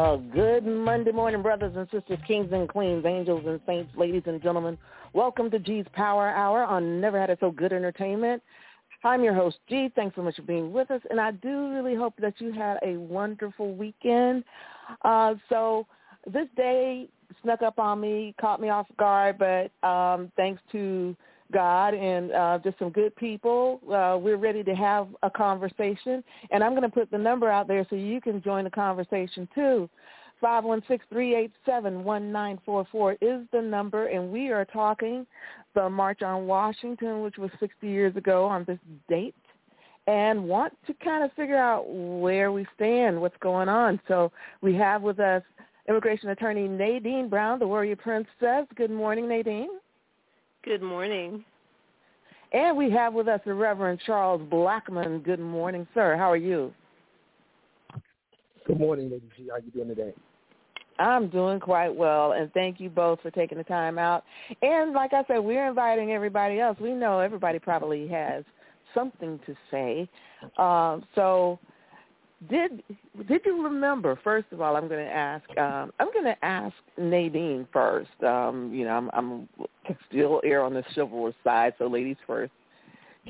Well, good Monday morning, brothers and sisters, kings and queens, angels and saints, ladies and gentlemen. Welcome to G's Power Hour on Never Had It So Good Entertainment. I'm your host, G. Thanks so much for being with us, and I do really hope that you had a wonderful weekend. Uh, so this day snuck up on me, caught me off guard, but um, thanks to God and uh, just some good people, uh, we're ready to have a conversation. And I'm going to put the number out there so you can join the conversation too. 516-387-1944 is the number, and we are talking the March on Washington, which was 60 years ago on this date, and want to kind of figure out where we stand, what's going on. So we have with us immigration attorney Nadine Brown, the Warrior Princess. Good morning, Nadine. Good morning. And we have with us the Reverend Charles Blackman. Good morning, sir. How are you? Good morning, Lady G. How are you doing today? I'm doing quite well, and thank you both for taking the time out. And like I said, we're inviting everybody else. We know everybody probably has something to say. Um, so, did did you remember? First of all, I'm going to ask. Um, I'm going to ask Nadine first. Um, you know, I'm, I'm still air on the chivalrous side, so ladies first.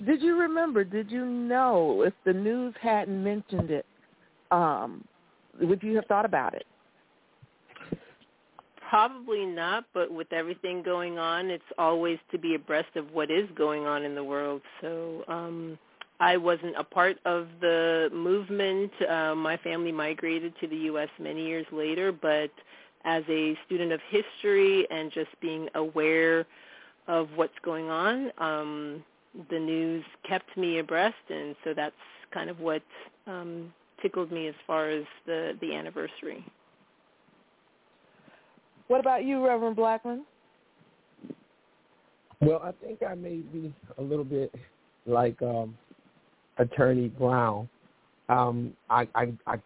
Did you remember? Did you know if the news hadn't mentioned it? Um, would you have thought about it? Probably not, but with everything going on, it's always to be abreast of what is going on in the world. So um I wasn't a part of the movement. Uh, my family migrated to the U.S. many years later, but as a student of history and just being aware of what's going on, um, the news kept me abreast, and so that's kind of what um, tickled me as far as the the anniversary. What about you, Reverend Blackman? Well, I think I may be a little bit like um, Attorney Brown. Um, I, I, I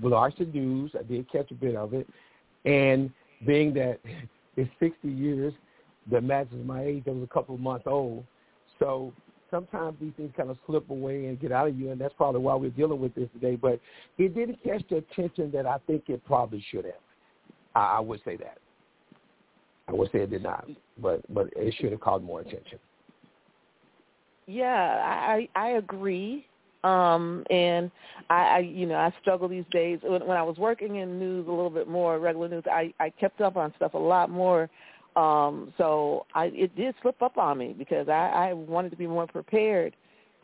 watched the news. I did catch a bit of it, and being that it's 60 years, that matches my age. I was a couple of months old, so sometimes these things kind of slip away and get out of you, and that's probably why we're dealing with this today. But it didn't catch the attention that I think it probably should have. I, I would say that. I would say it did not, but but it should have called more attention. Yeah, I I agree. Um, and I, I, you know, I struggle these days. When, when I was working in news a little bit more, regular news, I, I kept up on stuff a lot more. Um, so I, it did slip up on me because I, I wanted to be more prepared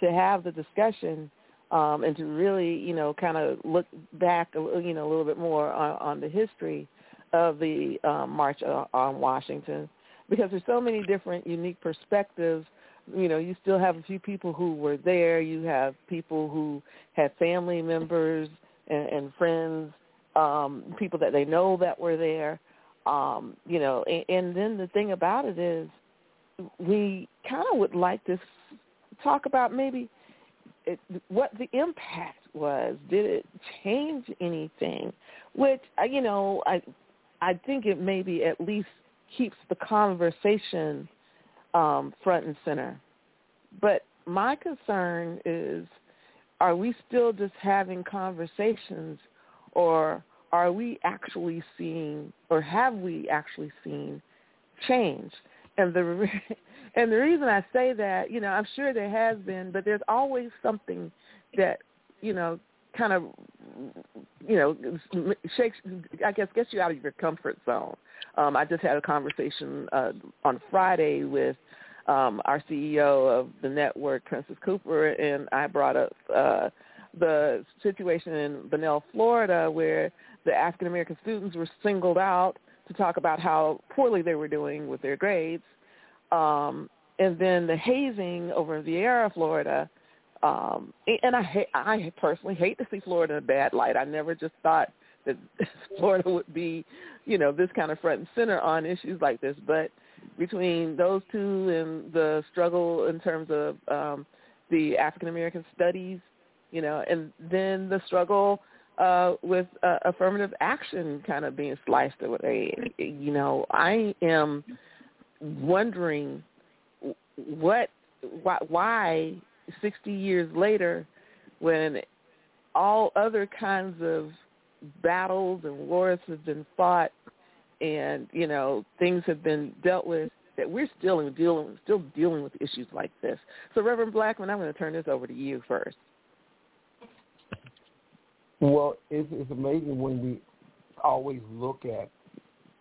to have the discussion um, and to really, you know, kind of look back, you know, a little bit more on, on the history of the um, March on Washington because there's so many different unique perspectives you know, you still have a few people who were there. You have people who had family members and, and friends, um, people that they know that were there. Um, you know, and, and then the thing about it is, we kind of would like to talk about maybe it, what the impact was. Did it change anything? Which, you know, I I think it maybe at least keeps the conversation um, front and center. But my concern is, are we still just having conversations, or are we actually seeing, or have we actually seen change? And the and the reason I say that, you know, I'm sure there has been, but there's always something that you know kind of you know shakes I guess gets you out of your comfort zone. Um, I just had a conversation uh, on Friday with um, our CEO of the network, Princess Cooper, and I brought up uh, the situation in Bunnell, Florida, where the African American students were singled out to talk about how poorly they were doing with their grades. Um, and then the hazing over in Viera, Florida. Um, and I hate, I personally hate to see Florida in a bad light. I never just thought that Florida would be, you know, this kind of front and center on issues like this. But between those two and the struggle in terms of um, the African American studies, you know, and then the struggle uh, with uh, affirmative action kind of being sliced away. You know, I am wondering what why, why 60 years later when all other kinds of battles and wars have been fought and you know things have been dealt with that we're still dealing still dealing with issues like this. So Reverend Blackman, I'm going to turn this over to you first. Well, it's, it's amazing when we always look at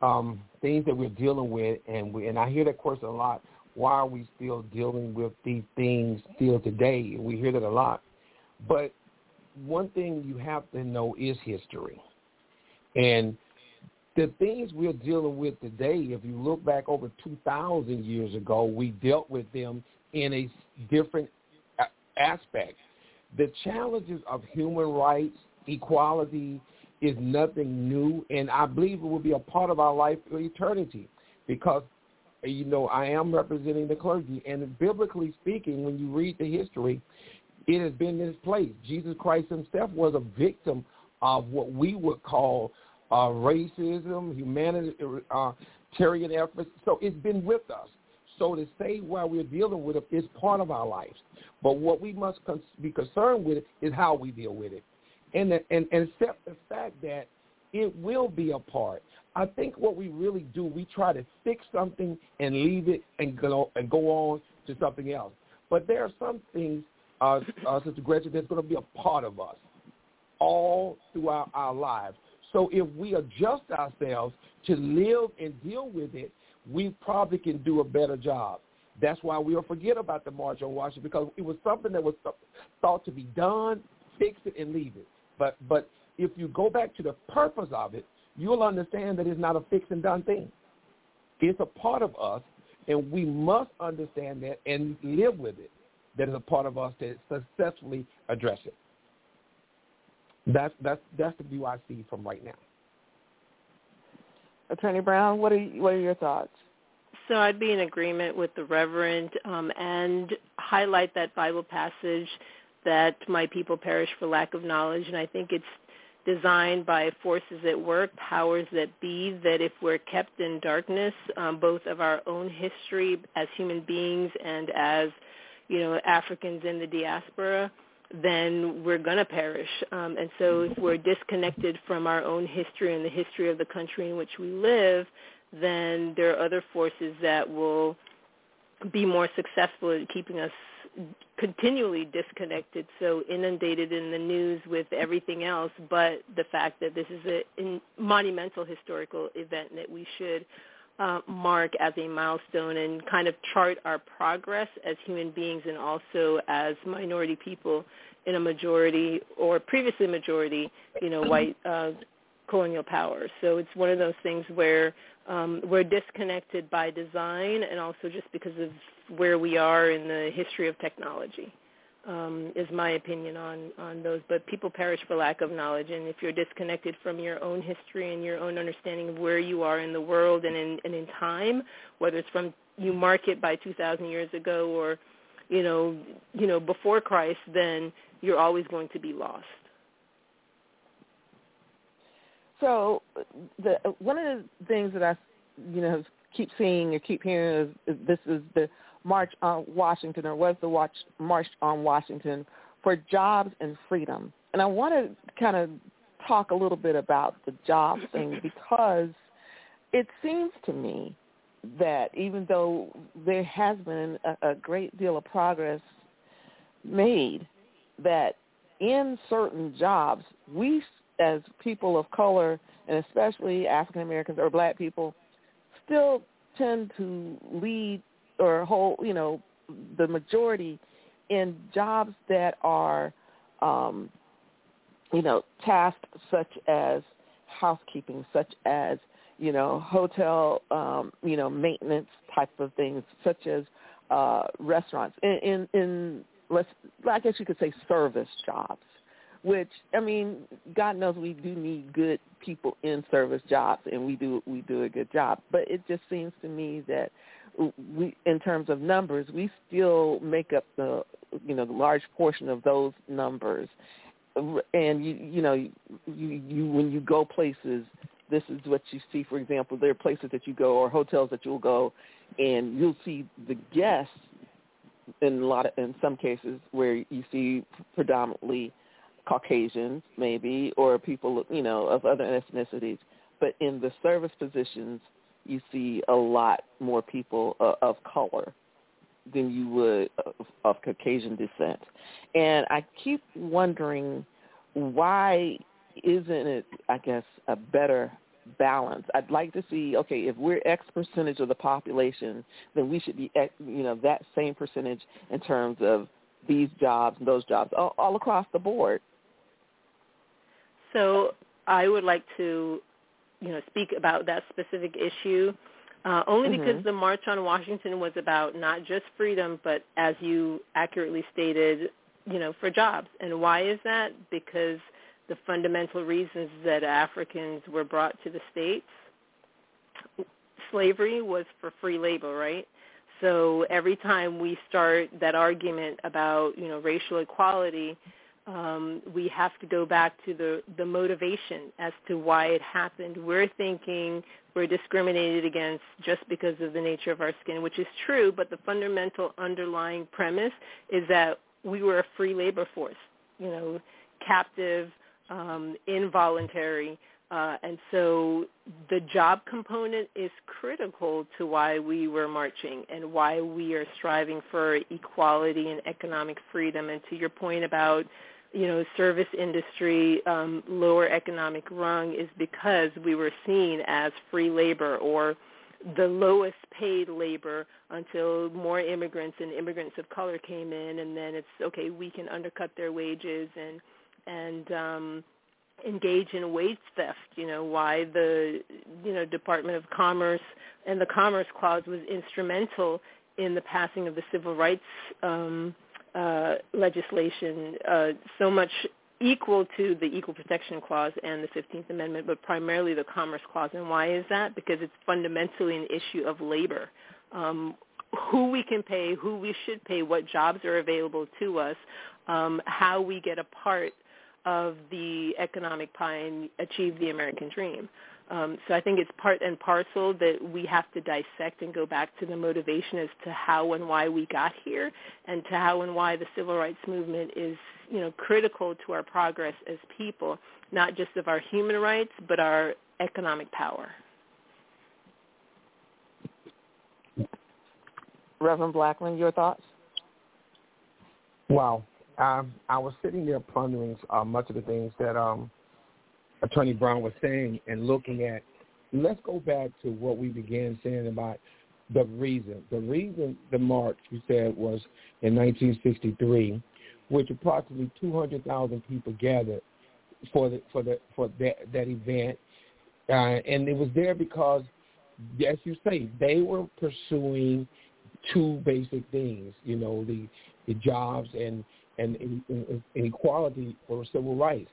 um, things that we're dealing with, and we and I hear that question a lot. Why are we still dealing with these things still today? We hear that a lot. But one thing you have to know is history, and the things we're dealing with today. If you look back over two thousand years ago, we dealt with them in a different aspect. The challenges of human rights equality is nothing new, and I believe it will be a part of our life for eternity because, you know, I am representing the clergy, and biblically speaking, when you read the history, it has been this place. Jesus Christ himself was a victim of what we would call uh, racism, humanitarian uh, efforts. So it's been with us. So to say while we're dealing with it is part of our lives. But what we must be concerned with is how we deal with it and and and accept the fact that it will be a part. I think what we really do, we try to fix something and leave it and go and go on to something else. But there are some things, uh, uh, Sister Gretchen, that's going to be a part of us all throughout our lives. So if we adjust ourselves to live and deal with it, we probably can do a better job. That's why we'll forget about the March on Washington because it was something that was thought to be done, fix it, and leave it. But but if you go back to the purpose of it, you'll understand that it's not a fixed and done thing. It's a part of us, and we must understand that and live with it. That is a part of us to successfully address it. That's that's that's the view I see from right now. Attorney Brown, what are you, what are your thoughts? So I'd be in agreement with the Reverend um, and highlight that Bible passage that my people perish for lack of knowledge. And I think it's designed by forces at work, powers that be, that if we're kept in darkness, um, both of our own history as human beings and as, you know, Africans in the diaspora, then we're going to perish. Um, and so if we're disconnected from our own history and the history of the country in which we live, then there are other forces that will be more successful at keeping us continually disconnected, so inundated in the news with everything else, but the fact that this is a in, monumental historical event that we should uh, mark as a milestone and kind of chart our progress as human beings and also as minority people in a majority or previously majority, you know, white uh, colonial power. So it's one of those things where um, we're disconnected by design and also just because of where we are in the history of technology um, is my opinion on, on those. But people perish for lack of knowledge, and if you're disconnected from your own history and your own understanding of where you are in the world and in, and in time, whether it's from you mark it by 2,000 years ago or, you know, you know, before Christ, then you're always going to be lost. So, the one of the things that I, you know, keep seeing or keep hearing is, is this is the March on Washington or was the watch, March on Washington for jobs and freedom. And I want to kind of talk a little bit about the job thing because it seems to me that even though there has been a, a great deal of progress made, that in certain jobs, we as people of color and especially African Americans or black people still tend to lead or hold, you know, the majority in jobs that are, um, you know, tasks such as housekeeping, such as, you know, hotel, um, you know, maintenance type of things, such as uh, restaurants. In, in, in let's, I guess you could say service jobs which I mean, God knows we do need good people in service jobs, and we do we do a good job. But it just seems to me that we, in terms of numbers, we still make up the you know the large portion of those numbers. And you you know you you when you go places, this is what you see. For example, there are places that you go or hotels that you'll go, and you'll see the guests in a lot of in some cases where you see predominantly Caucasians maybe or people you know of other ethnicities, but in the service positions you see a lot more people uh, of color than you would of, of Caucasian descent, and I keep wondering why isn't it I guess a better balance. I'd like to see, okay, if we're X percentage of the population, then we should be, X, you know, that same percentage in terms of these jobs and those jobs all, all across the board. So I would like to, you know, speak about that specific issue. Uh, only mm-hmm. because the March on Washington was about not just freedom, but as you accurately stated, you know, for jobs. And why is that? Because the fundamental reasons that Africans were brought to the states, slavery was for free labor, right? So every time we start that argument about, you know, racial equality, um, we have to go back to the, the motivation as to why it happened. We're thinking we're discriminated against just because of the nature of our skin, which is true, but the fundamental underlying premise is that we were a free labor force, you know, captive, um, involuntary, uh, and so the job component is critical to why we were marching and why we are striving for equality and economic freedom. And to your point about you know, service industry um, lower economic rung is because we were seen as free labor or the lowest paid labor until more immigrants and immigrants of color came in. And then it's okay we can undercut their wages and and um engage in wage theft. You know why the you know department of commerce and the commerce clause was instrumental in the passing of the civil rights um uh, legislation uh, so much equal to the Equal Protection Clause and the 15th Amendment, but primarily the Commerce Clause. And why is that? Because it's fundamentally an issue of labor. Um, who we can pay, who we should pay, what jobs are available to us, um, how we get a part of the economic pie and achieve the American dream. Um, so I think it's part and parcel that we have to dissect and go back to the motivation as to how and why we got here and to how and why the civil rights movement is, you know, critical to our progress as people, not just of our human rights, but our economic power. Reverend Blackman, your thoughts? Wow. Um, I was sitting there pondering uh, much of the things that um, Attorney Brown was saying and looking at, let's go back to what we began saying about the reason. The reason the march, you said, was in 1963, which approximately 200,000 people gathered for the for the for that that event, uh, and it was there because, as you say, they were pursuing two basic things. You know, the the jobs and and inequality for civil rights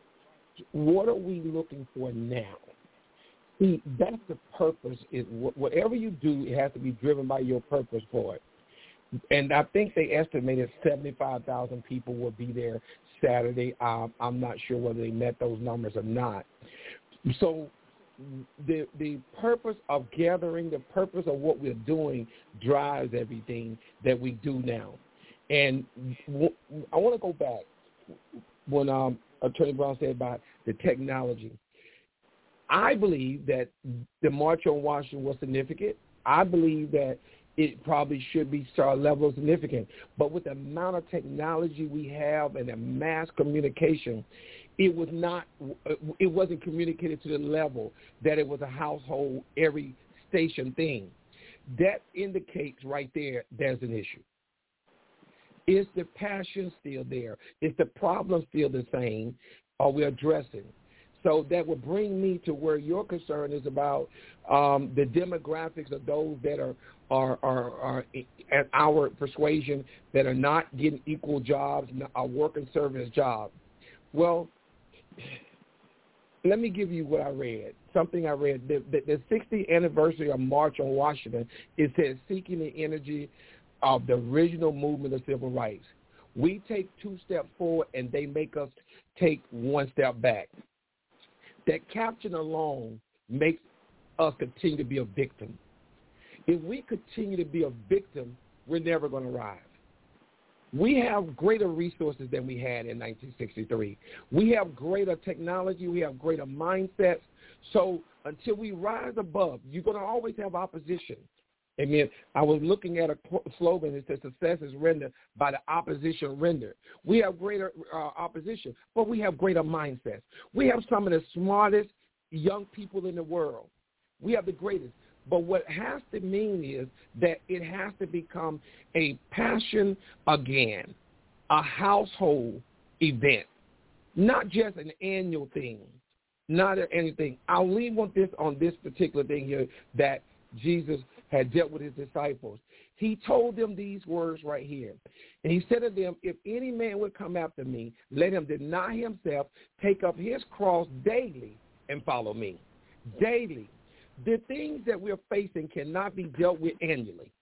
what are we looking for now? See, that's the purpose. Is whatever you do, it has to be driven by your purpose for it. And I think they estimated 75,000 people will be there Saturday. Um, I'm not sure whether they met those numbers or not. So the the purpose of gathering, the purpose of what we're doing drives everything that we do now. And I want to go back when um, Attorney Brown said about the technology. I believe that the March on Washington was significant. I believe that it probably should be star level significant. But with the amount of technology we have and the mass communication, it was not it wasn't communicated to the level that it was a household every station thing. That indicates right there there's an issue. Is the passion still there? Is the problem still the same? Are we addressing? So that would bring me to where your concern is about um, the demographics of those that are are, are are at our persuasion that are not getting equal jobs, are working service jobs. Well, let me give you what I read. Something I read. The, the, the 60th anniversary of March on Washington, it says seeking the energy of the original movement of civil rights. We take two steps forward and they make us take one step back. That caption alone makes us continue to be a victim. If we continue to be a victim, we're never going to rise. We have greater resources than we had in 1963. We have greater technology. We have greater mindsets. So until we rise above, you're going to always have opposition. Amen. I was looking at a slogan that says success is rendered by the opposition rendered. We have greater uh, opposition, but we have greater mindsets. We have some of the smartest young people in the world. We have the greatest. But what has to mean is that it has to become a passion again, a household event, not just an annual thing, not anything. I'll leave on this on this particular thing here that Jesus had dealt with his disciples. He told them these words right here. And he said to them, if any man would come after me, let him deny himself, take up his cross daily, and follow me. Daily. The things that we're facing cannot be dealt with annually.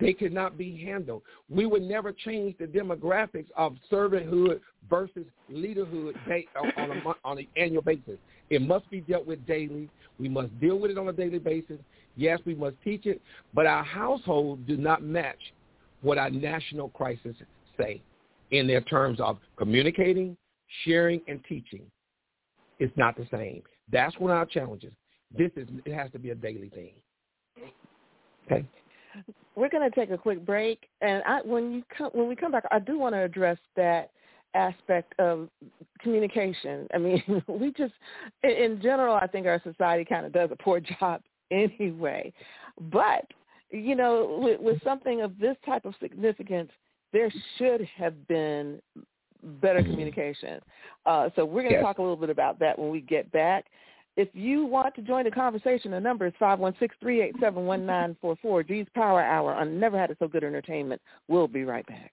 They cannot be handled. We would never change the demographics of servanthood versus leaderhood on, a, on an annual basis. It must be dealt with daily. We must deal with it on a daily basis. Yes, we must teach it, but our household do not match what our national crisis say in their terms of communicating, sharing, and teaching. It's not the same. That's one of our challenges. This is it has to be a daily thing. Okay. We're going to take a quick break, and I, when you come, when we come back, I do want to address that aspect of communication. I mean, we just, in general, I think our society kind of does a poor job anyway. But you know, with, with something of this type of significance, there should have been better communication. Uh, so we're going to yes. talk a little bit about that when we get back. If you want to join the conversation, the number is 516-387-1944. G's Power Hour on Never Had It So Good Entertainment. We'll be right back.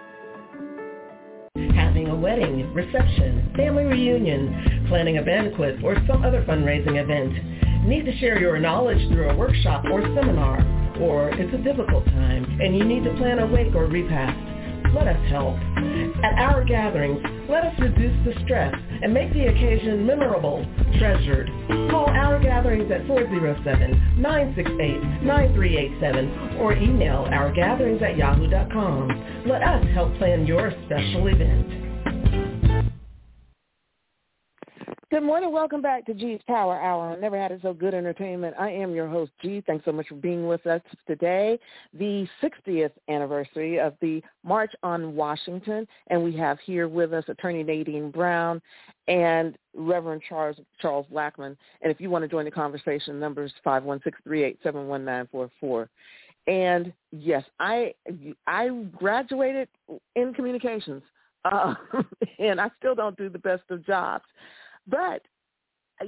Wedding, reception, family reunion, planning a banquet, or some other fundraising event. Need to share your knowledge through a workshop or seminar, or it's a difficult time and you need to plan a wake or repast let us help. At our gatherings, let us reduce the stress and make the occasion memorable, treasured. Call our gatherings at 407-968-9387 or email ourgatherings at yahoo.com. Let us help plan your special event. Good morning. Welcome back to G's Power Hour. I never had it so good entertainment. I am your host, G. Thanks so much for being with us today. The 60th anniversary of the March on Washington. And we have here with us Attorney Nadine Brown and Reverend Charles Charles Blackman. And if you want to join the conversation, number is 516-387-1944. And yes, I I graduated in communications. Uh, and I still don't do the best of jobs. But uh,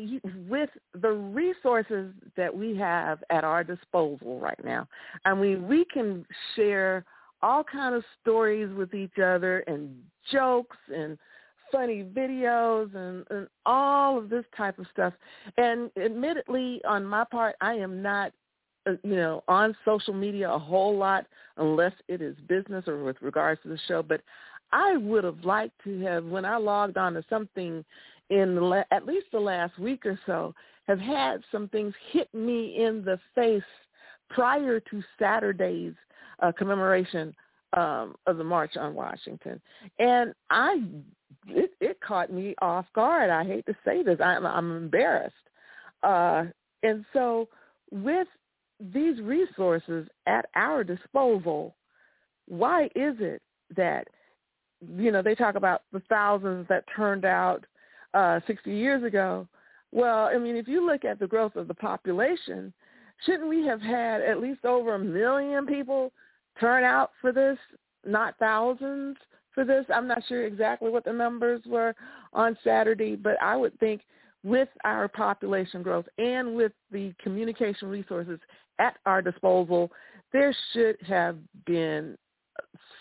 with the resources that we have at our disposal right now, I mean, we can share all kind of stories with each other and jokes and funny videos and, and all of this type of stuff. And admittedly, on my part, I am not uh, you know, on social media a whole lot unless it is business or with regards to the show. But I would have liked to have, when I logged on to something in the, at least the last week or so, have had some things hit me in the face prior to Saturday's uh, commemoration um, of the March on Washington, and I it, it caught me off guard. I hate to say this, I'm, I'm embarrassed, uh, and so with these resources at our disposal, why is it that you know they talk about the thousands that turned out uh, 60 years ago? Well, I mean, if you look at the growth of the population, shouldn't we have had at least over a million people turn out for this, not thousands for this? I'm not sure exactly what the numbers were on Saturday, but I would think with our population growth and with the communication resources at our disposal, there should have been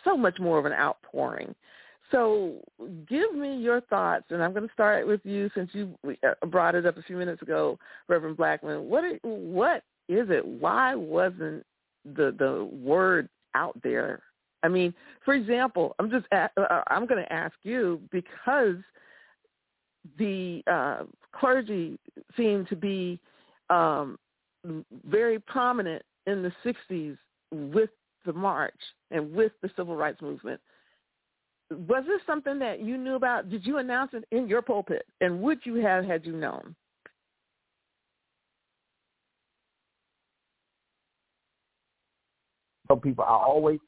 so much more of an outpouring. So give me your thoughts, and I'm going to start with you since you uh, brought it up a few minutes ago, Reverend Blackman. What what is it? Why wasn't the the word out there? I mean, for example, I'm just uh, uh, I'm going to ask you because the uh, clergy seemed to be um, very prominent in the 60s with the march and with the civil rights movement. Was this something that you knew about? Did you announce it in your pulpit? And would you have had you known? Tell people I always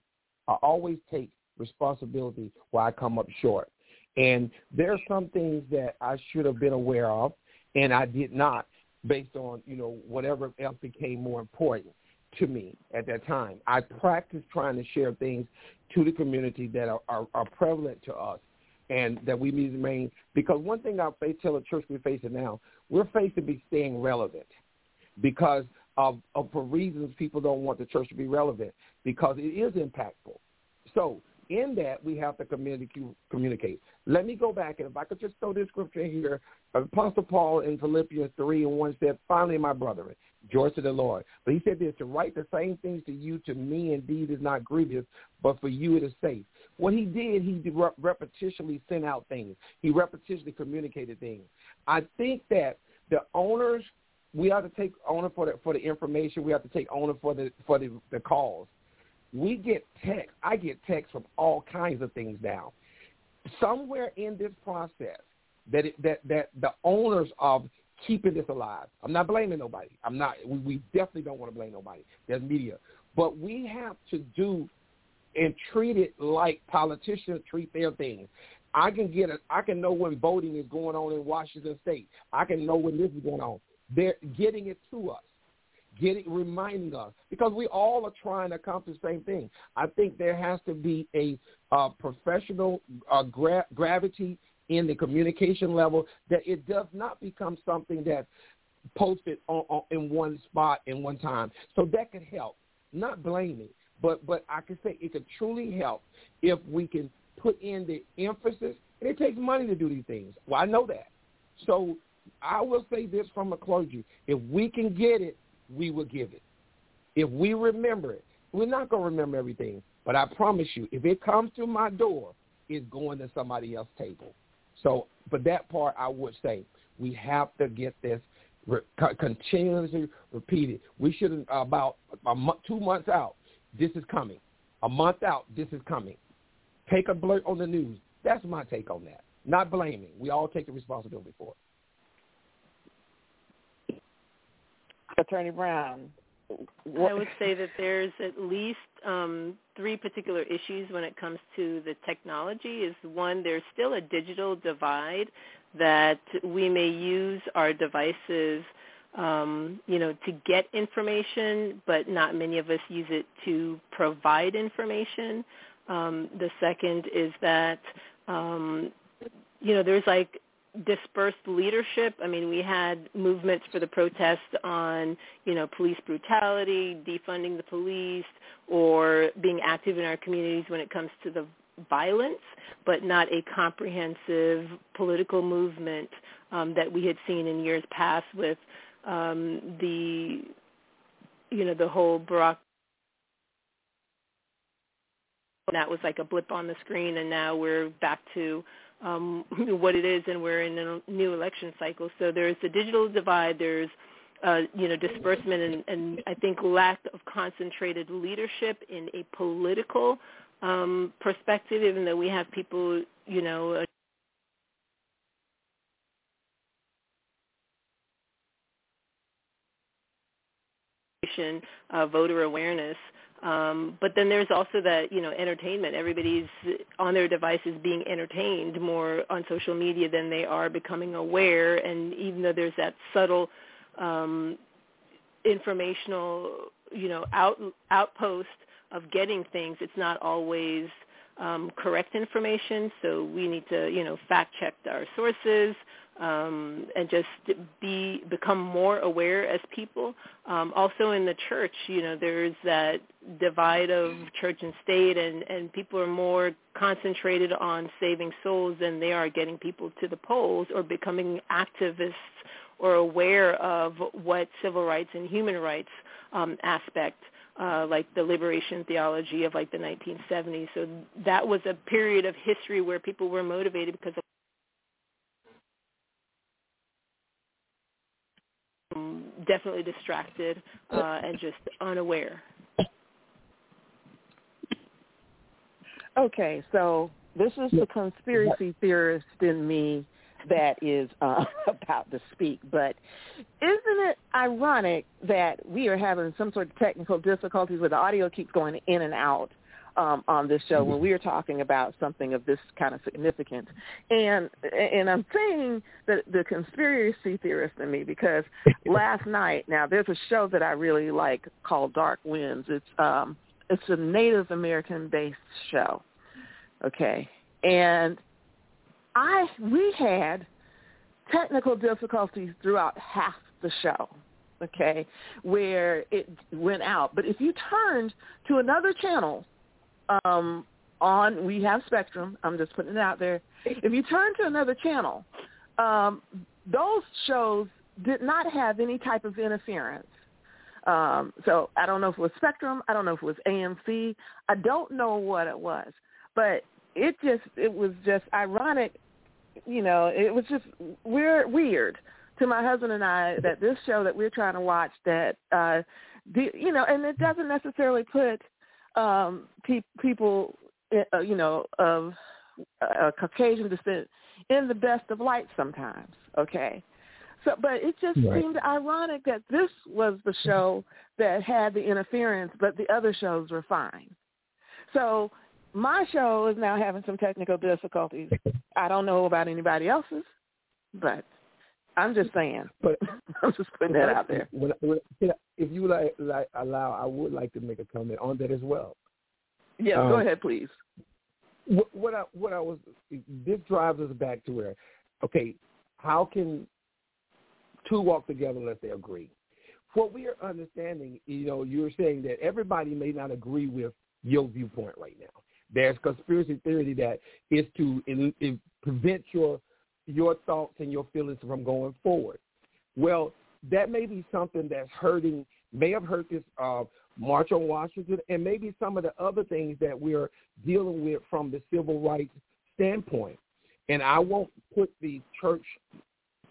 I always take responsibility where I come up short. And there are some things that I should have been aware of and I did not based on, you know, whatever else became more important to me at that time. I practiced trying to share things to the community that are, are, are prevalent to us and that we need to remain. Because one thing I face, tell the church we're facing now, we're to be staying relevant because of, of for reasons people don't want the church to be relevant because it is impactful. So in that, we have to communicate. Let me go back, and if I could just throw this scripture here, Apostle Paul in Philippians 3 and 1 said, Finally, my brethren, joy to the Lord. But he said this, to write the same things to you, to me indeed is not grievous, but for you it is safe. What he did, he repetitionally sent out things. He repetitionally communicated things. I think that the owners, we have to take owner for the, for the information. We have to take owner for the, for the, the calls we get text. I get text from all kinds of things now. Somewhere in this process, that it, that that the owners of keeping this alive. I'm not blaming nobody. I'm not. We, we definitely don't want to blame nobody. There's media, but we have to do and treat it like politicians treat their things. I can get a, I can know when voting is going on in Washington State. I can know when this is going on. They're getting it to us getting reminding us because we all are trying to accomplish the same thing. I think there has to be a uh, professional uh, gra- gravity in the communication level that it does not become something that posted on, on, in one spot in one time. So that could help. Not blaming, but but I can say it could truly help if we can put in the emphasis. And it takes money to do these things. Well, I know that. So I will say this from a clergy: if we can get it we will give it. If we remember it, we're not going to remember everything, but I promise you, if it comes to my door, it's going to somebody else's table. So for that part, I would say we have to get this continuously repeated. We should about a month, two months out, this is coming. A month out, this is coming. Take a blurt on the news. That's my take on that. Not blaming. We all take the responsibility for it. Attorney Brown. What? I would say that there's at least um, three particular issues when it comes to the technology. Is one, there's still a digital divide that we may use our devices, um, you know, to get information, but not many of us use it to provide information. Um, the second is that um, you know, there's like dispersed leadership. I mean, we had movements for the protest on, you know, police brutality, defunding the police, or being active in our communities when it comes to the violence, but not a comprehensive political movement um, that we had seen in years past with um, the you know the whole Barack that was like a blip on the screen and now we're back to um, what it is and we're in a new election cycle. So there's the digital divide, there's uh, you know disbursement and, and I think lack of concentrated leadership in a political um, perspective, even though we have people you know uh, uh, voter awareness. Um, but then there's also that you know entertainment. Everybody's on their devices being entertained more on social media than they are becoming aware. And even though there's that subtle um, informational you know out outpost of getting things, it's not always um, correct information. So we need to you know fact check our sources um, and just be become more aware as people. Um, also in the church, you know, there's that divide of church and state, and and people are more concentrated on saving souls than they are getting people to the polls or becoming activists or aware of what civil rights and human rights um, aspect. Uh, like the liberation theology of like the 1970s. So that was a period of history where people were motivated because of definitely distracted uh, and just unaware. Okay, so this is the conspiracy theorist in me that is uh, about to speak. But isn't it ironic that we are having some sort of technical difficulties where the audio keeps going in and out? um, on this show when we are talking about something of this kind of significance. And and I'm saying that the conspiracy theorist in me because last night now there's a show that I really like called Dark Winds. It's um it's a Native American based show. Okay. And I we had technical difficulties throughout half the show okay, where it went out. But if you turned to another channel um, on we have Spectrum. I'm just putting it out there. If you turn to another channel, um, those shows did not have any type of interference. Um, so I don't know if it was Spectrum. I don't know if it was AMC. I don't know what it was, but it just it was just ironic. You know, it was just weird, weird to my husband and I that this show that we're trying to watch that uh, the, you know, and it doesn't necessarily put um, pe- people, uh, you know, of uh, Caucasian descent in the best of light sometimes. Okay, so but it just right. seemed ironic that this was the show that had the interference, but the other shows were fine. So my show is now having some technical difficulties. I don't know about anybody else's, but I'm just saying. But I'm just putting that out there. When, when, if you like, like allow, I would like to make a comment on that as well. Yeah, um, go ahead, please. What, what I what I was this drives us back to where, okay, how can two walk together unless they agree? What we are understanding, you know, you're saying that everybody may not agree with your viewpoint right now. There's conspiracy theory that is to prevent your your thoughts and your feelings from going forward. Well, that may be something that's hurting, may have hurt this uh, March on Washington, and maybe some of the other things that we're dealing with from the civil rights standpoint. And I won't put the church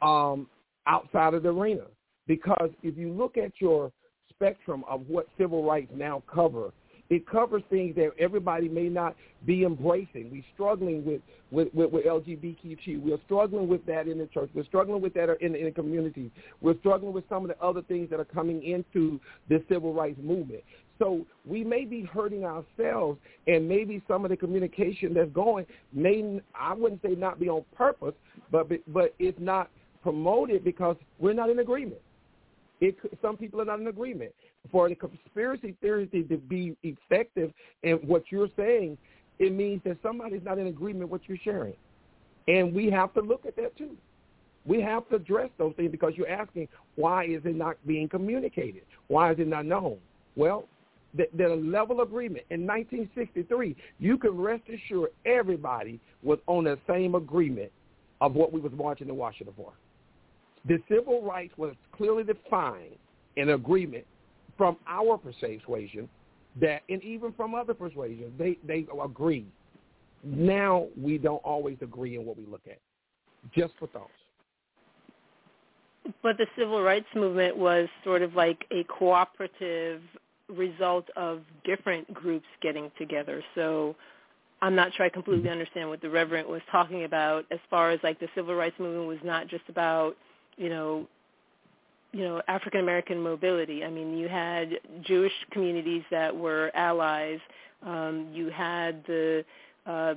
um, outside of the arena because if you look at your spectrum of what civil rights now cover, it covers things that everybody may not be embracing. We're struggling with, with, with, with LGBTQ. We're struggling with that in the church. We're struggling with that in, in the community. We're struggling with some of the other things that are coming into the civil rights movement. So we may be hurting ourselves, and maybe some of the communication that's going may, I wouldn't say not be on purpose, but but it's not promoted because we're not in agreement. It, some people are not in agreement for the conspiracy theory to be effective in what you're saying, it means that somebody's not in agreement with what you're sharing. And we have to look at that too. We have to address those things because you're asking, why is it not being communicated? Why is it not known? Well, the, the level agreement in 1963, you can rest assured everybody was on the same agreement of what we was marching in Washington for. The civil rights was clearly defined in agreement from our persuasion that, and even from other persuasions, they they agree. Now we don't always agree in what we look at. Just for thoughts. But the civil rights movement was sort of like a cooperative result of different groups getting together. So I'm not sure I completely mm-hmm. understand what the Reverend was talking about as far as like the civil rights movement was not just about, you know, you know, African American mobility. I mean, you had Jewish communities that were allies. Um, you had the uh,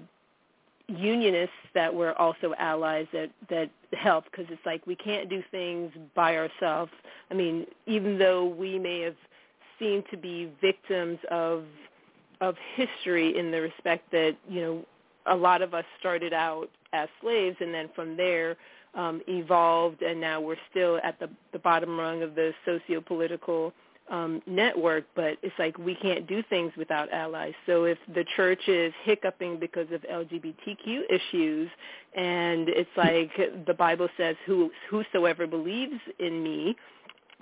unionists that were also allies that that helped because it's like we can't do things by ourselves. I mean, even though we may have seemed to be victims of of history in the respect that you know a lot of us started out as slaves and then from there um, evolved and now we're still at the the bottom rung of the socio-political um, network, but it's like we can't do things without allies. So if the church is hiccuping because of LGBTQ issues, and it's like the Bible says, "Who whosoever believes in me,"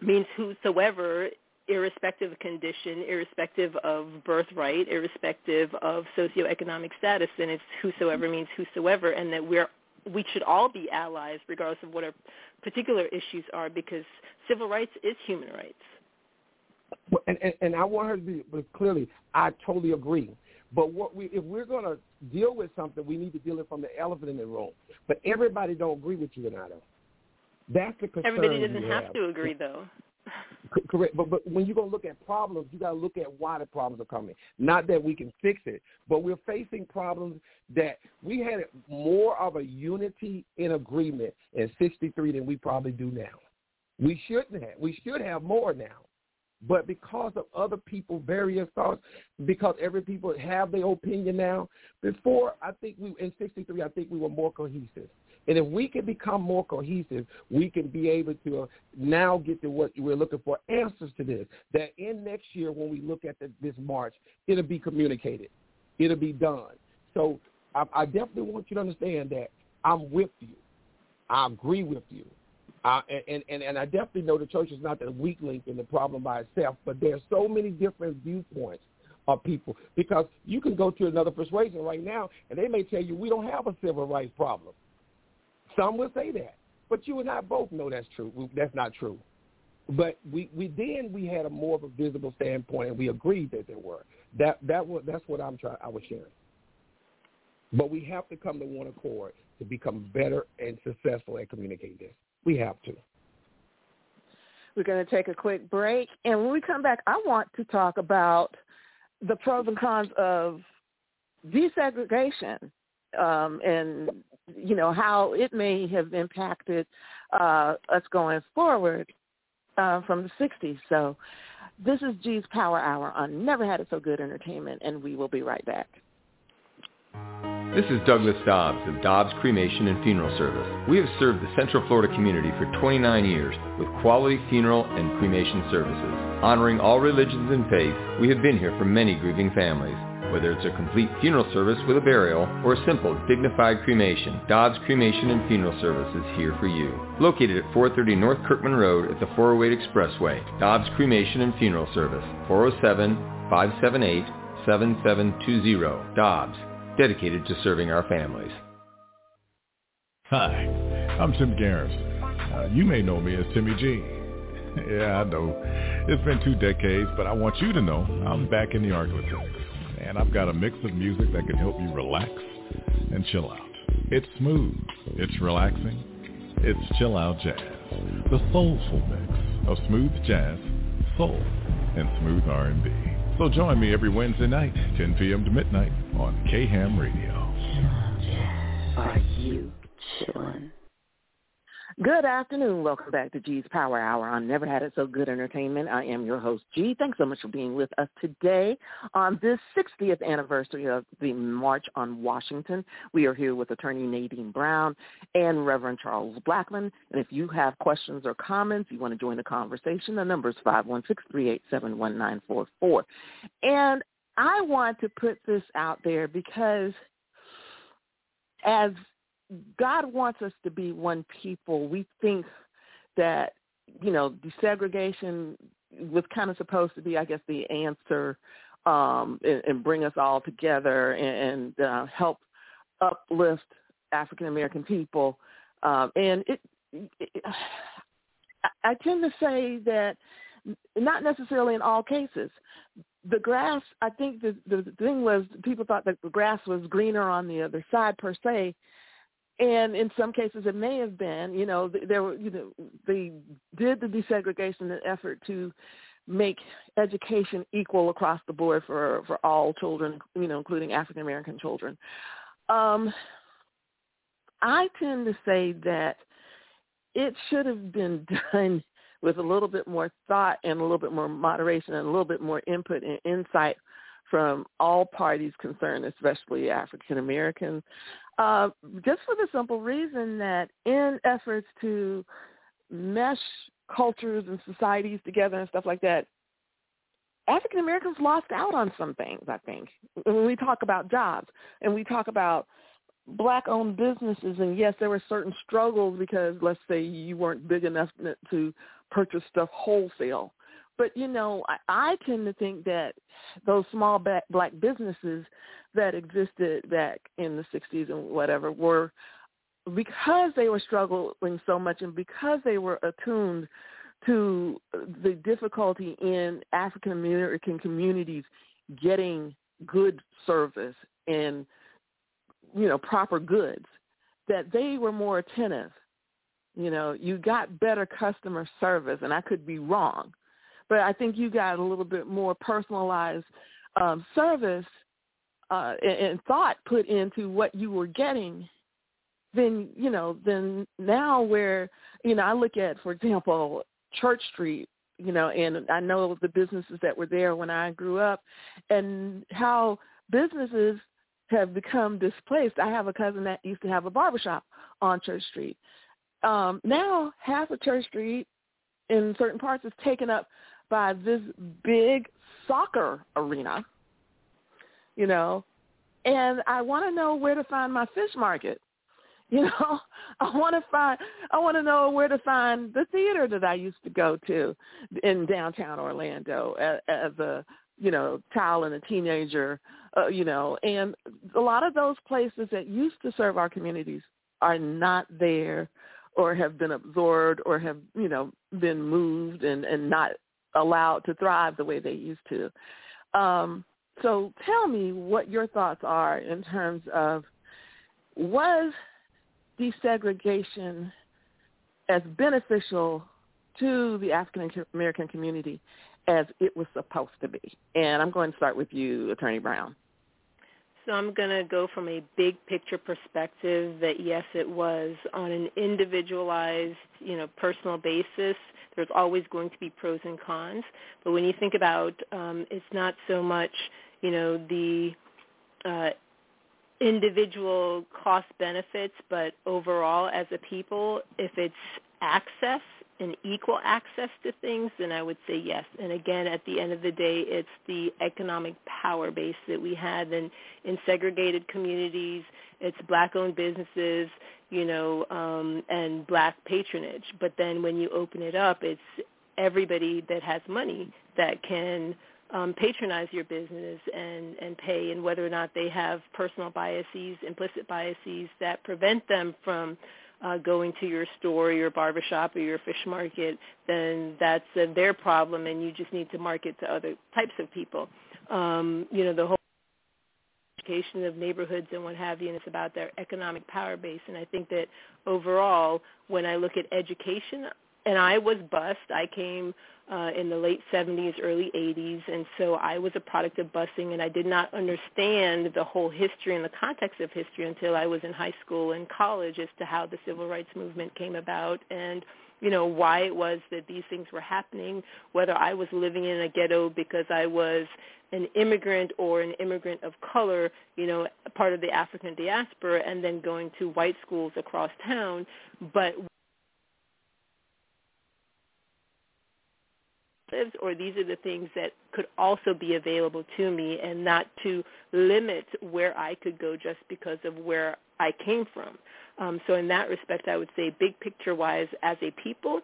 means whosoever, irrespective of condition, irrespective of birthright, irrespective of socioeconomic status, then it's whosoever means whosoever, and that we're we should all be allies regardless of what our particular issues are because civil rights is human rights and, and, and I want her to be but clearly. I totally agree. But what we, if we're going to deal with something, we need to deal it from the elephant in the room. But everybody don't agree with you and I, though. That's the concern. Everybody doesn't have. have to agree, though. Correct, but but when you're gonna look at problems, you gotta look at why the problems are coming. Not that we can fix it, but we're facing problems that we had more of a unity in agreement in '63 than we probably do now. We shouldn't have. We should have more now. But because of other people, various thoughts, because every people have their opinion now. Before, I think we in '63, I think we were more cohesive. And if we can become more cohesive, we can be able to uh, now get to what we're looking for, answers to this. That in next year, when we look at the, this march, it'll be communicated. It'll be done. So I, I definitely want you to understand that I'm with you. I agree with you. Uh, and, and, and I definitely know the church is not the weak link in the problem by itself, but there are so many different viewpoints of people because you can go to another persuasion right now and they may tell you we don't have a civil rights problem. Some will say that, but you and I both know that's true. That's not true. But we, we then we had a more of a visible standpoint and we agreed that there were. That that was that's what I'm trying I was sharing. But we have to come to one accord to become better and successful at communicating this. We have to. We're going to take a quick break. And when we come back, I want to talk about the pros and cons of desegregation um, and, you know, how it may have impacted uh, us going forward uh, from the 60s. So this is G's Power Hour on Never Had It So Good Entertainment, and we will be right back. This is Douglas Dobbs of Dobbs Cremation and Funeral Service. We have served the Central Florida community for 29 years with quality funeral and cremation services. Honoring all religions and faiths, we have been here for many grieving families. Whether it's a complete funeral service with a burial or a simple, dignified cremation, Dobbs Cremation and Funeral Service is here for you. Located at 430 North Kirkman Road at the 408 Expressway, Dobbs Cremation and Funeral Service, 407-578-7720. Dobbs dedicated to serving our families. Hi, I'm Tim Garrison. Uh, you may know me as Timmy G. yeah, I know. It's been two decades, but I want you to know I'm back in the Arklatex. And I've got a mix of music that can help you relax and chill out. It's smooth. It's relaxing. It's chill out jazz. The soulful mix of smooth jazz, soul, and smooth R&B. So join me every Wednesday night, 10 p.m. to midnight on KHAM Radio. Are you chillin'? Good afternoon. Welcome back to G's Power Hour on Never Had It So Good Entertainment. I am your host, G. Thanks so much for being with us today on this 60th anniversary of the March on Washington. We are here with attorney Nadine Brown and Reverend Charles Blackman. And if you have questions or comments, you want to join the conversation, the number is 516-387-1944. And I want to put this out there because as God wants us to be one people. We think that, you know, desegregation, was kind of supposed to be, I guess, the answer um, and, and bring us all together and, and uh, help uplift African American people. Um, and it, it, I tend to say that not necessarily in all cases. The grass, I think the the thing was people thought that the grass was greener on the other side per se, and in some cases it may have been. You know, there were you know they did the desegregation effort to make education equal across the board for for all children, you know, including African American children. Um, I tend to say that it should have been done with a little bit more thought and a little bit more moderation and a little bit more input and insight from all parties concerned, especially African Americans, uh, just for the simple reason that in efforts to mesh cultures and societies together and stuff like that, African Americans lost out on some things, I think. When we talk about jobs and we talk about black owned businesses and yes there were certain struggles because let's say you weren't big enough to purchase stuff wholesale but you know i, I tend to think that those small black businesses that existed back in the 60s and whatever were because they were struggling so much and because they were attuned to the difficulty in African American communities getting good service and you know, proper goods, that they were more attentive. You know, you got better customer service, and I could be wrong, but I think you got a little bit more personalized um, service uh, and, and thought put into what you were getting than you know than now where you know I look at for example Church Street you know and I know the businesses that were there when I grew up and how businesses have become displaced. I have a cousin that used to have a barbershop on Church Street. Um, now half of Church Street in certain parts is taken up by this big soccer arena, you know, and I want to know where to find my fish market. You know, I want to find, I want to know where to find the theater that I used to go to in downtown Orlando as, as a, you know, child and a teenager uh, you know, and a lot of those places that used to serve our communities are not there or have been absorbed or have, you know, been moved and, and not allowed to thrive the way they used to. Um, so tell me what your thoughts are in terms of was desegregation as beneficial to the African American community as it was supposed to be? And I'm going to start with you, Attorney Brown. So I'm going to go from a big picture perspective that yes, it was on an individualized, you know, personal basis. There's always going to be pros and cons, but when you think about, um, it's not so much, you know, the uh, individual cost benefits, but overall as a people, if it's access and equal access to things, then I would say yes. And again, at the end of the day, it's the economic power base that we had in, in segregated communities. It's black-owned businesses, you know, um, and black patronage. But then when you open it up, it's everybody that has money that can um, patronize your business and, and pay, and whether or not they have personal biases, implicit biases that prevent them from uh, going to your store, your barbershop, or your fish market, then that's uh, their problem, and you just need to market to other types of people. Um, you know, the whole education of neighborhoods and what have you, and it's about their economic power base. And I think that overall, when I look at education, and I was bused. I came uh, in the late 70s, early 80s, and so I was a product of busing, and I did not understand the whole history and the context of history until I was in high school and college as to how the civil rights movement came about and you know why it was that these things were happening whether i was living in a ghetto because i was an immigrant or an immigrant of color you know part of the african diaspora and then going to white schools across town but or these are the things that could also be available to me and not to limit where I could go just because of where I came from. Um, so in that respect, I would say big picture-wise, as a people,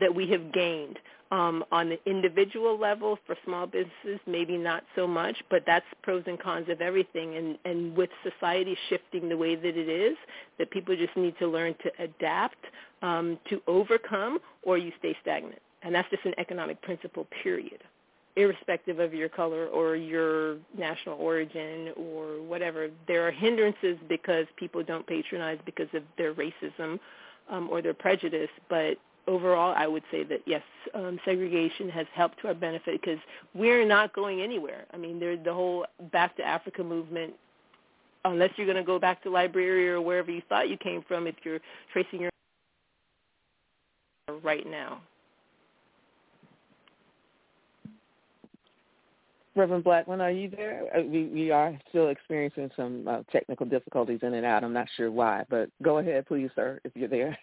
that we have gained Um, on the individual level for small businesses, maybe not so much, but that's pros and cons of everything. And, and with society shifting the way that it is, that people just need to learn to adapt, um, to overcome, or you stay stagnant. And that's just an economic principle, period, irrespective of your color or your national origin or whatever. There are hindrances because people don't patronize because of their racism um, or their prejudice, but overall, I would say that yes, um, segregation has helped to our benefit because we're not going anywhere. I mean, there's the whole Back to Africa movement. Unless you're going to go back to Liberia or wherever you thought you came from, if you're tracing your right now. Reverend Blackman, are you there? Uh, we, we are still experiencing some uh, technical difficulties in and out. I'm not sure why, but go ahead, please, sir, if you're there.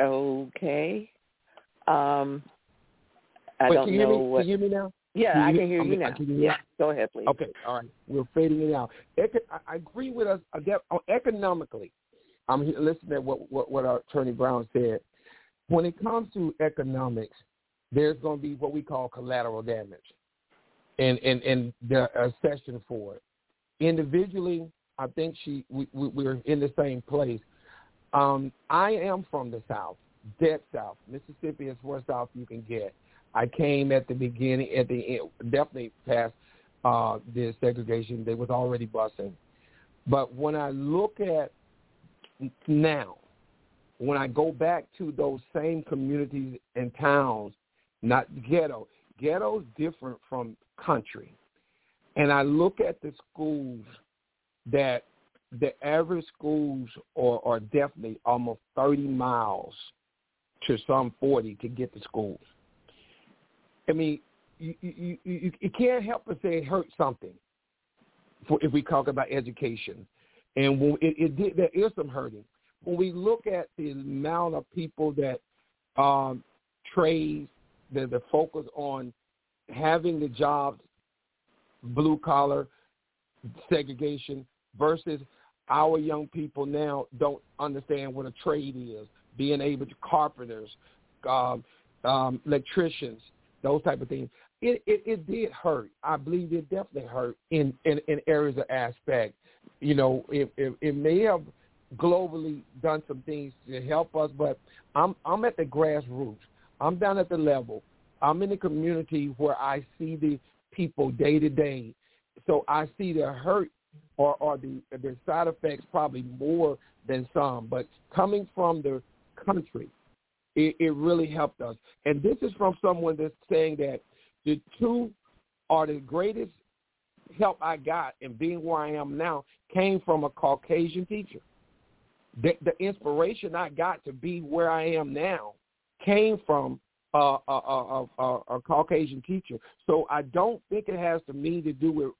Okay. Um, I Wait, don't can you know hear me? what. Can you hear me now? Yeah, Can I can hear you now. can hear Yeah, go ahead, please. Okay, all right. We're fading it out. Eco- I agree with us uh, uh, economically. I'm listening to what, what what our attorney Brown said. When it comes to economics, there's going to be what we call collateral damage, and and and the session for it. Individually, I think she we, we we're in the same place. Um, I am from the South, dead South. Mississippi is where South you can get. I came at the beginning, at the end, definitely past uh, the segregation. They was already busing. But when I look at now, when I go back to those same communities and towns, not ghetto, ghetto's different from country. And I look at the schools that the average schools are, are definitely almost 30 miles to some 40 to get to schools. I mean, you, you, you, you can't help but say it hurt something for, if we talk about education. And when it, it did, there is some hurting. When we look at the amount of people that um, trades, the, the focus on having the jobs, blue collar segregation versus our young people now don't understand what a trade is, being able to carpenters, um, um, electricians, those type of things. It, it it did hurt. I believe it definitely hurt in in, in areas of aspect. You know, it, it it may have globally done some things to help us, but I'm I'm at the grassroots. I'm down at the level. I'm in the community where I see the people day to day. So I see the hurt or, or the the side effects probably more than some. But coming from the country, it, it really helped us. And this is from someone that's saying that the two are the greatest help I got in being where I am now came from a Caucasian teacher. The, the inspiration I got to be where I am now came from a, a, a, a, Caucasian teacher. So I don't think it has to me to do with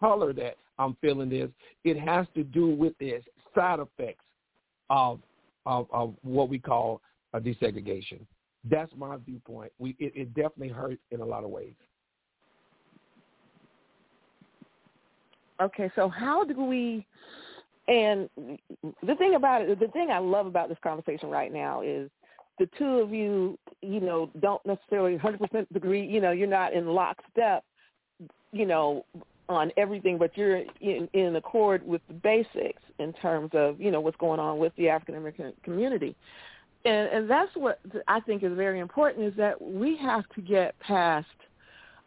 color that I'm feeling this. It has to do with the side effects of of, of what we call a desegregation. That's my viewpoint. We it, it definitely hurt in a lot of ways. Okay, so how do we? And the thing about it, the thing I love about this conversation right now is the two of you, you know, don't necessarily 100% agree. You know, you're not in lockstep, you know, on everything, but you're in, in accord with the basics in terms of, you know, what's going on with the African American community. And, and that's what I think is very important is that we have to get past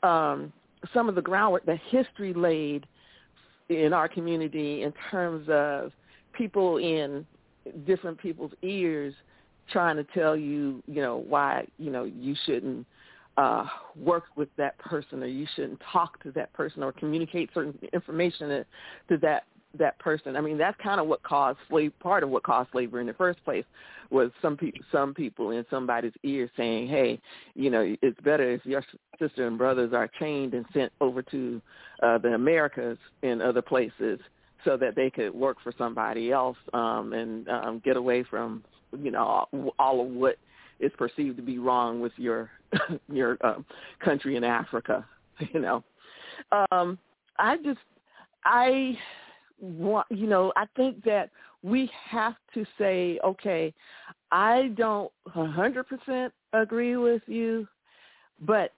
um, some of the groundwork that history laid in our community in terms of people in different people's ears trying to tell you, you know, why, you know, you shouldn't uh, work with that person or you shouldn't talk to that person or communicate certain information to, to that that person. I mean, that's kind of what caused slave. Part of what caused slavery in the first place was some people, some people in somebody's ear saying, "Hey, you know, it's better if your sister and brothers are chained and sent over to uh, the Americas and other places, so that they could work for somebody else um, and um, get away from, you know, all, of what is perceived to be wrong with your your um, country in Africa." You know, um, I just I you know, I think that we have to say, okay, I don't 100% agree with you, but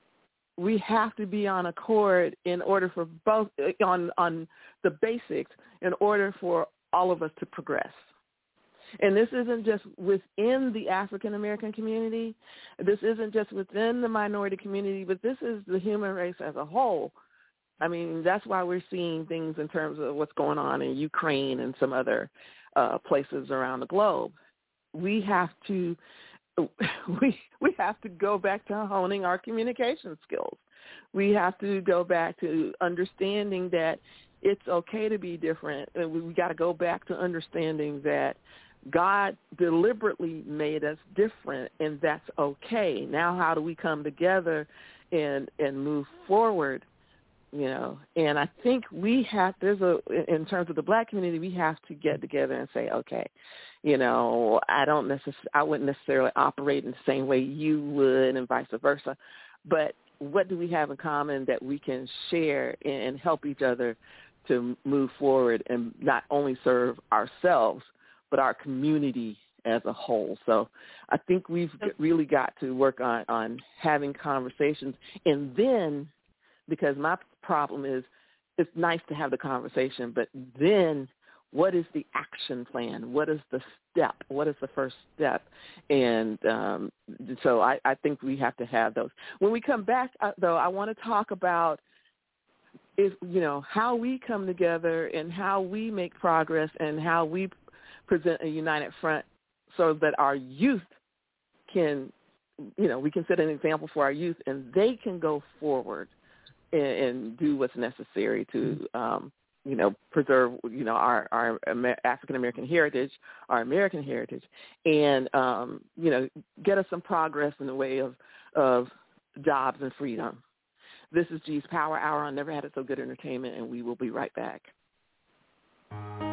we have to be on accord in order for both eh, on on the basics in order for all of us to progress. And this isn't just within the African American community. This isn't just within the minority community, but this is the human race as a whole. I mean, that's why we're seeing things in terms of what's going on in Ukraine and some other uh, places around the globe. We have to we we have to go back to honing our communication skills. We have to go back to understanding that it's okay to be different. We, we got to go back to understanding that God deliberately made us different, and that's okay. Now, how do we come together and and move forward? You know, and I think we have. There's a in terms of the black community, we have to get together and say, okay, you know, I don't necessarily, I wouldn't necessarily operate in the same way you would, and vice versa. But what do we have in common that we can share and help each other to move forward and not only serve ourselves but our community as a whole. So I think we've really got to work on on having conversations, and then because my problem is it's nice to have the conversation, but then what is the action plan? What is the step? What is the first step? And um, so I, I think we have to have those. When we come back, uh, though, I want to talk about is you know how we come together and how we make progress and how we present a united front so that our youth can, you know, we can set an example for our youth and they can go forward and, and do what's necessary to, um, you know, preserve, you know, our, our African American heritage, our American heritage, and, um, you know, get us some progress in the way of, of jobs and freedom. This is G's Power Hour on Never Had It So Good Entertainment, and we will be right back.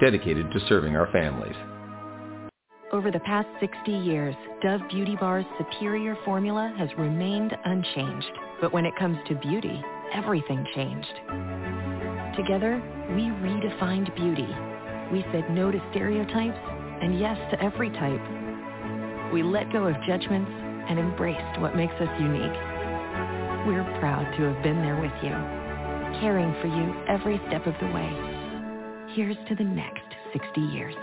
dedicated to serving our families. Over the past 60 years, Dove Beauty Bar's superior formula has remained unchanged. But when it comes to beauty, everything changed. Together, we redefined beauty. We said no to stereotypes and yes to every type. We let go of judgments and embraced what makes us unique. We're proud to have been there with you, caring for you every step of the way Here's to the next 60 years.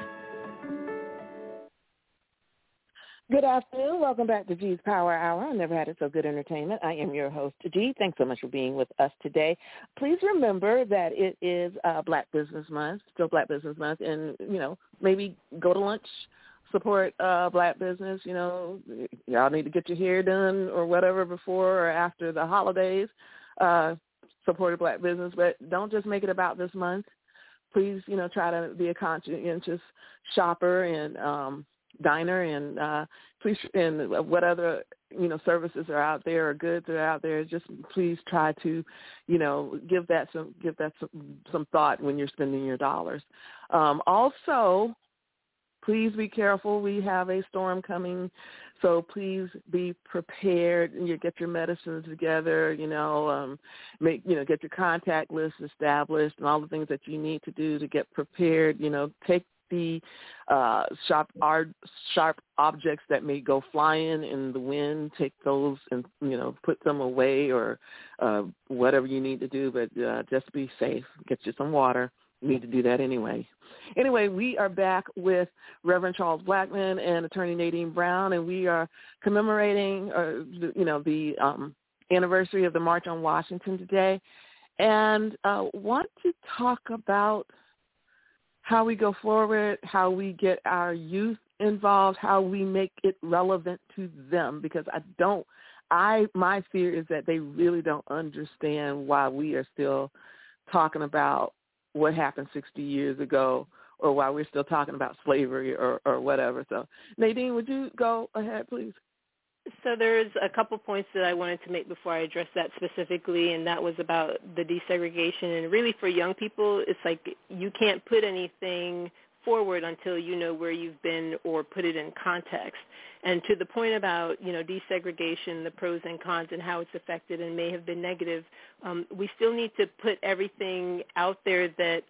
Good afternoon. Welcome back to G's Power Hour. I never had it so good entertainment. I am your host, G. Thanks so much for being with us today. Please remember that it is uh, Black Business Month, still Black Business Month, and, you know, maybe go to lunch, support uh, Black business. You know, y'all need to get your hair done or whatever before or after the holidays. Uh, support a Black business, but don't just make it about this month please, you know, try to be a conscientious shopper and um, diner, and uh, please, and what other you know services are out there or goods are out there. Just please try to, you know, give that some give that some, some thought when you're spending your dollars. Um, also, please be careful. We have a storm coming so please be prepared and you get your medicines together, you know, um, make, you know, get your contact list established and all the things that you need to do to get prepared, you know, take the uh, sharp art, sharp objects that may go flying in the wind. Take those and you know put them away or uh, whatever you need to do. But uh, just be safe. Get you some water. Need to do that anyway. Anyway, we are back with Reverend Charles Blackman and Attorney Nadine Brown, and we are commemorating, uh, you know, the um, anniversary of the March on Washington today, and uh, want to talk about how we go forward, how we get our youth involved, how we make it relevant to them, because I don't. I my fear is that they really don't understand why we are still talking about what happened 60 years ago or why we're still talking about slavery or or whatever. So Nadine, would you go ahead, please? So there's a couple points that I wanted to make before I address that specifically, and that was about the desegregation. And really, for young people, it's like you can't put anything forward until you know where you've been or put it in context. And to the point about you know desegregation, the pros and cons, and how it's affected and may have been negative, um, we still need to put everything out there that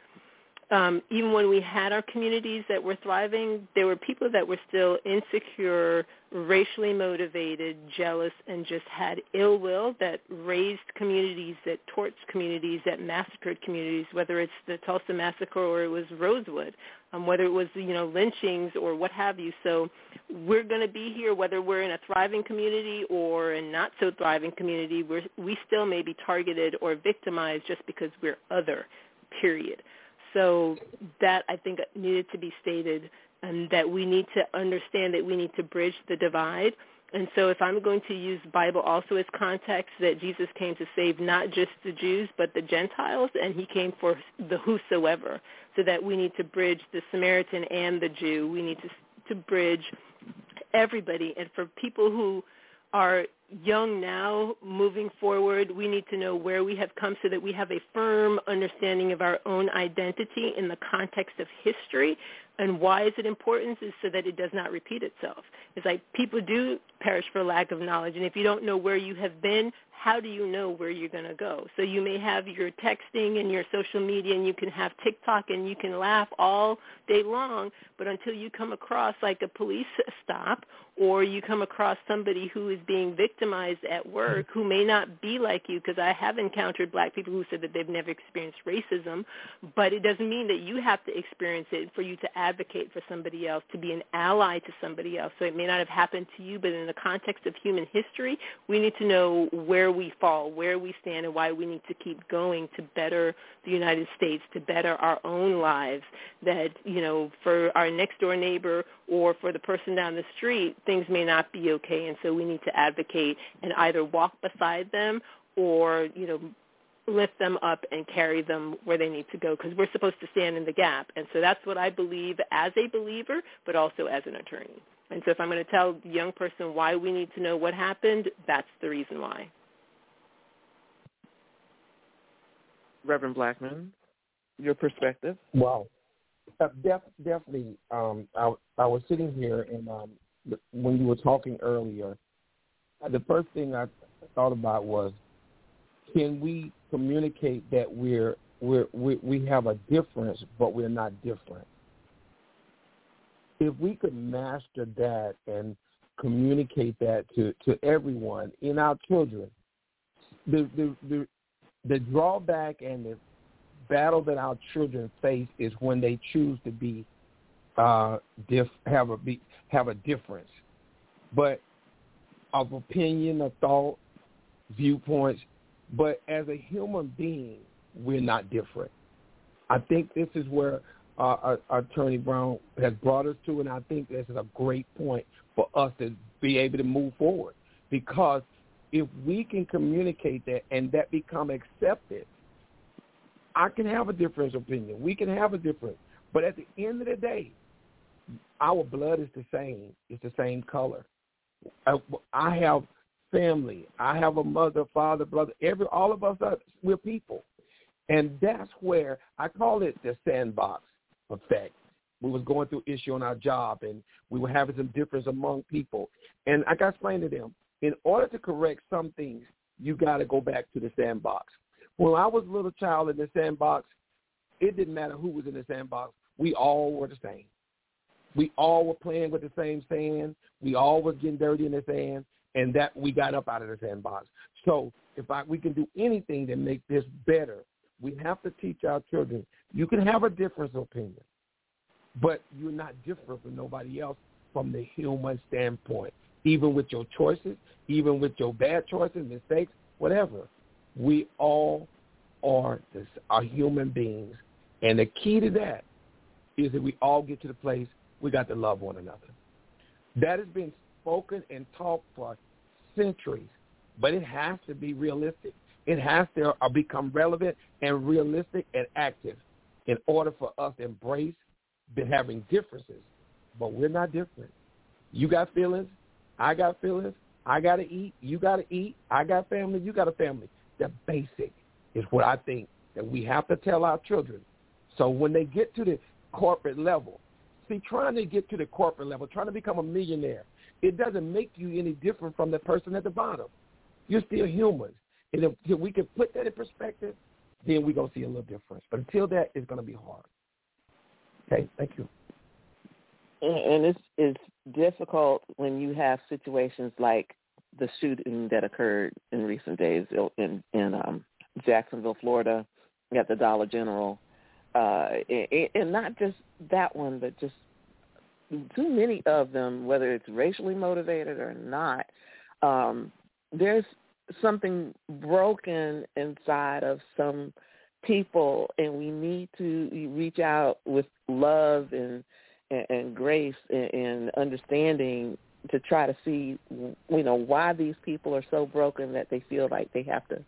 um, even when we had our communities that were thriving, there were people that were still insecure, racially motivated, jealous, and just had ill will that raised communities, that torched communities, that massacred communities, whether it's the Tulsa massacre or it was Rosewood, um, whether it was you know lynchings or what have you. So we're going to be here, whether we're in a thriving community or a not so thriving community. We're, we still may be targeted or victimized just because we're other. Period. So that I think needed to be stated and that we need to understand that we need to bridge the divide. And so if I'm going to use Bible also as context that Jesus came to save not just the Jews but the Gentiles and he came for the whosoever so that we need to bridge the Samaritan and the Jew. We need to to bridge everybody and for people who are young now moving forward we need to know where we have come so that we have a firm understanding of our own identity in the context of history and why is it important is so that it does not repeat itself. It's like people do perish for lack of knowledge and if you don't know where you have been how do you know where you're going to go? So you may have your texting and your social media and you can have TikTok and you can laugh all day long, but until you come across like a police stop or you come across somebody who is being victimized at work who may not be like you because I have encountered black people who said that they've never experienced racism, but it doesn't mean that you have to experience it for you to advocate for somebody else, to be an ally to somebody else. So it may not have happened to you, but in the context of human history, we need to know where we fall, where we stand, and why we need to keep going to better the United States, to better our own lives. That, you know, for our next door neighbor or for the person down the street, things may not be okay. And so we need to advocate and either walk beside them or, you know, lift them up and carry them where they need to go because we're supposed to stand in the gap. And so that's what I believe as a believer, but also as an attorney. And so if I'm going to tell the young person why we need to know what happened, that's the reason why. Reverend Blackman, your perspective? Well, uh, def, definitely. Um, I, I was sitting here, and um, when you were talking earlier, the first thing I thought about was, can we communicate that we're we're we, we have a difference, but we're not different? If we could master that and communicate that to to everyone in our children, the the the, the drawback and the battle that our children face is when they choose to be uh, diff, have a be, have a difference, but of opinion, of thought, viewpoints. But as a human being, we're not different. I think this is where uh, Attorney Brown has brought us to, and I think this is a great point for us to be able to move forward. Because if we can communicate that and that become accepted, I can have a different opinion. We can have a different. But at the end of the day, our blood is the same. It's the same color. I, I have family. I have a mother, father, brother. Every all of us are we're people, and that's where I call it the sandbox effect. We was going through issue on our job, and we were having some difference among people. And I got to explain to them, in order to correct some things, you got to go back to the sandbox. When I was a little child in the sandbox, it didn't matter who was in the sandbox. We all were the same. We all were playing with the same sand. We all was getting dirty in the sand, and that we got up out of the sandbox. So if I, we can do anything to make this better, we have to teach our children. You can have a different opinion, but you're not different from nobody else from the human standpoint even with your choices, even with your bad choices, mistakes, whatever. We all are this, are human beings, and the key to that is that we all get to the place we got to love one another. That has been spoken and taught for centuries, but it has to be realistic. It has to uh, become relevant and realistic and active in order for us to embrace having differences, but we're not different. You got feelings, I got feelings, I got to eat, you got to eat, I got family, you got a family. The basic is what I think that we have to tell our children. So when they get to the corporate level, see, trying to get to the corporate level, trying to become a millionaire, it doesn't make you any different from the person at the bottom. You're still humans. And if we can put that in perspective, then we're going to see a little difference. But until that, it's going to be hard. Okay, thank you. And it's it's difficult when you have situations like the shooting that occurred in recent days in in um, Jacksonville, Florida, at the Dollar General, uh, and, and not just that one, but just too many of them, whether it's racially motivated or not. Um, there's something broken inside of some people and we need to reach out with love and and, and grace and, and understanding to try to see you know why these people are so broken that they feel like they have to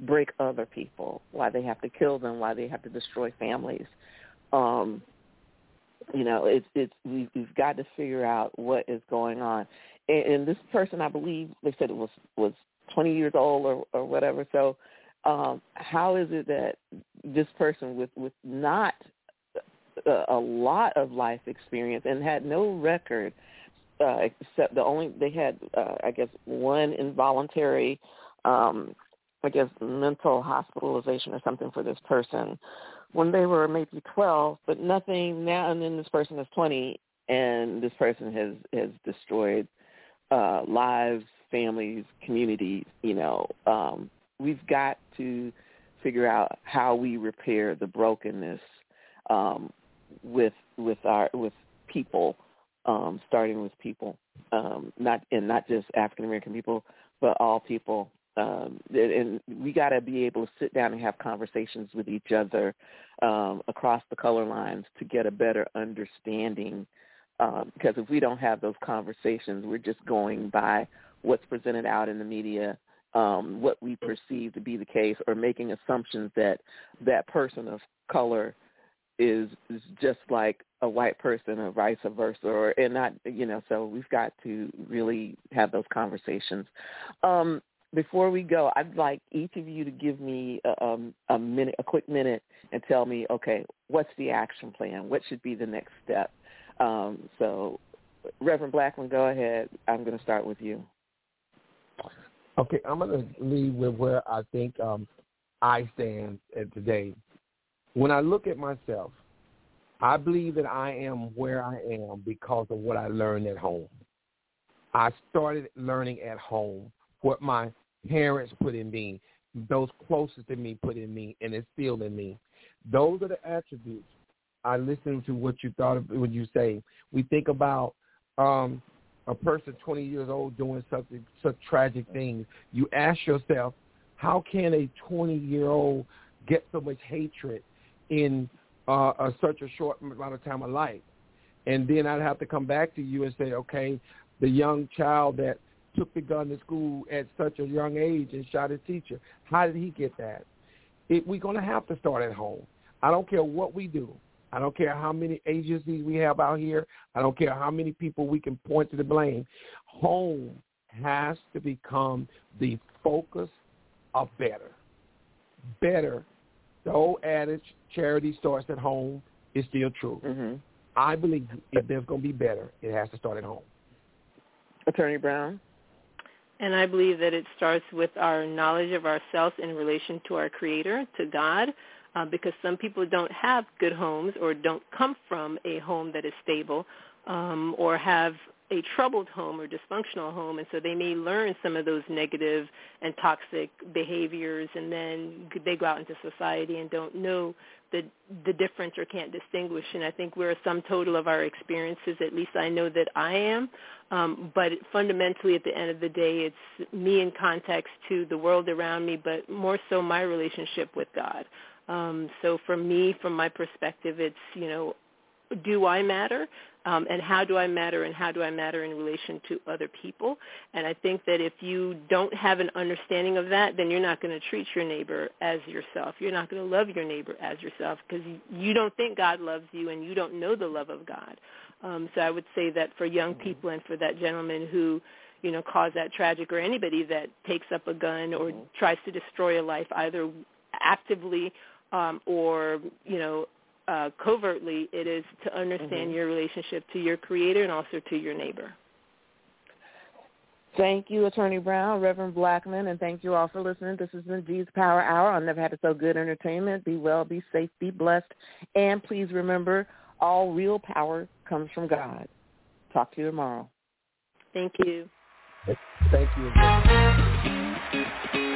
break other people why they have to kill them why they have to destroy families um you know it's it's we, we've got to figure out what is going on and, and this person i believe they said it was was 20 years old or, or whatever. So um, how is it that this person with, with not a, a lot of life experience and had no record uh, except the only they had uh, I guess one involuntary um, I guess mental hospitalization or something for this person when they were maybe 12, but nothing now. And then this person is 20, and this person has has destroyed uh, lives, families, communities, you know, um, we've got to figure out how we repair the brokenness um, with with our with people, um, starting with people, um, not and not just African American people, but all people. Um, and we got to be able to sit down and have conversations with each other um, across the color lines to get a better understanding. Um, because if we don't have those conversations, we're just going by what's presented out in the media, um, what we perceive to be the case, or making assumptions that that person of color is just like a white person or vice versa or and not you know so we've got to really have those conversations. Um before we go i'd like each of you to give me a, um, a minute a quick minute and tell me okay what's the action plan? What should be the next step? Um so reverend blackman go ahead. I'm going to start with you. Okay, I'm going to leave with where I think um, I stand today. When I look at myself, I believe that I am where I am because of what I learned at home. I started learning at home what my parents put in me, those closest to me put in me, and instilled in me. Those are the attributes. I listen to what you thought of when you say. We think about um, a person 20 years old doing something such tragic things, you ask yourself, how can a 20 year old get so much hatred in uh, a, such a short amount of time of life? And then I'd have to come back to you and say, okay, the young child that took the gun to school at such a young age and shot his teacher, how did he get that? It, we're going to have to start at home. I don't care what we do. I don't care how many agencies we have out here. I don't care how many people we can point to the blame. Home has to become the focus of better. Better. The old adage, charity starts at home, is still true. Mm-hmm. I believe if there's going to be better, it has to start at home. Attorney Brown? And I believe that it starts with our knowledge of ourselves in relation to our Creator, to God, uh, because some people don't have good homes or don't come from a home that is stable um, or have a troubled home or dysfunctional home and so they may learn some of those negative and toxic behaviors and then they go out into society and don't know the the difference or can't distinguish. And I think we're a sum total of our experiences at least I know that I am. Um, but fundamentally at the end of the day it's me in context to the world around me but more so my relationship with God. Um, so for me, from my perspective, it's, you know, do I matter? Um, and how do I matter and how do I matter in relation to other people. And I think that if you don't have an understanding of that, then you're not going to treat your neighbor as yourself. You're not going to love your neighbor as yourself because you don't think God loves you and you don't know the love of God. Um, so I would say that for young mm-hmm. people and for that gentleman who you know, cause that tragic or anybody that takes up a gun or mm-hmm. tries to destroy a life either actively um, or, you know, uh, covertly, it is to understand mm-hmm. your relationship to your creator and also to your neighbor. Thank you, Attorney Brown, Reverend Blackman, and thank you all for listening. This has been G's Power Hour. I've never had it so good entertainment. Be well, be safe, be blessed, and please remember, all real power comes from God. Talk to you tomorrow. Thank you. Thank you.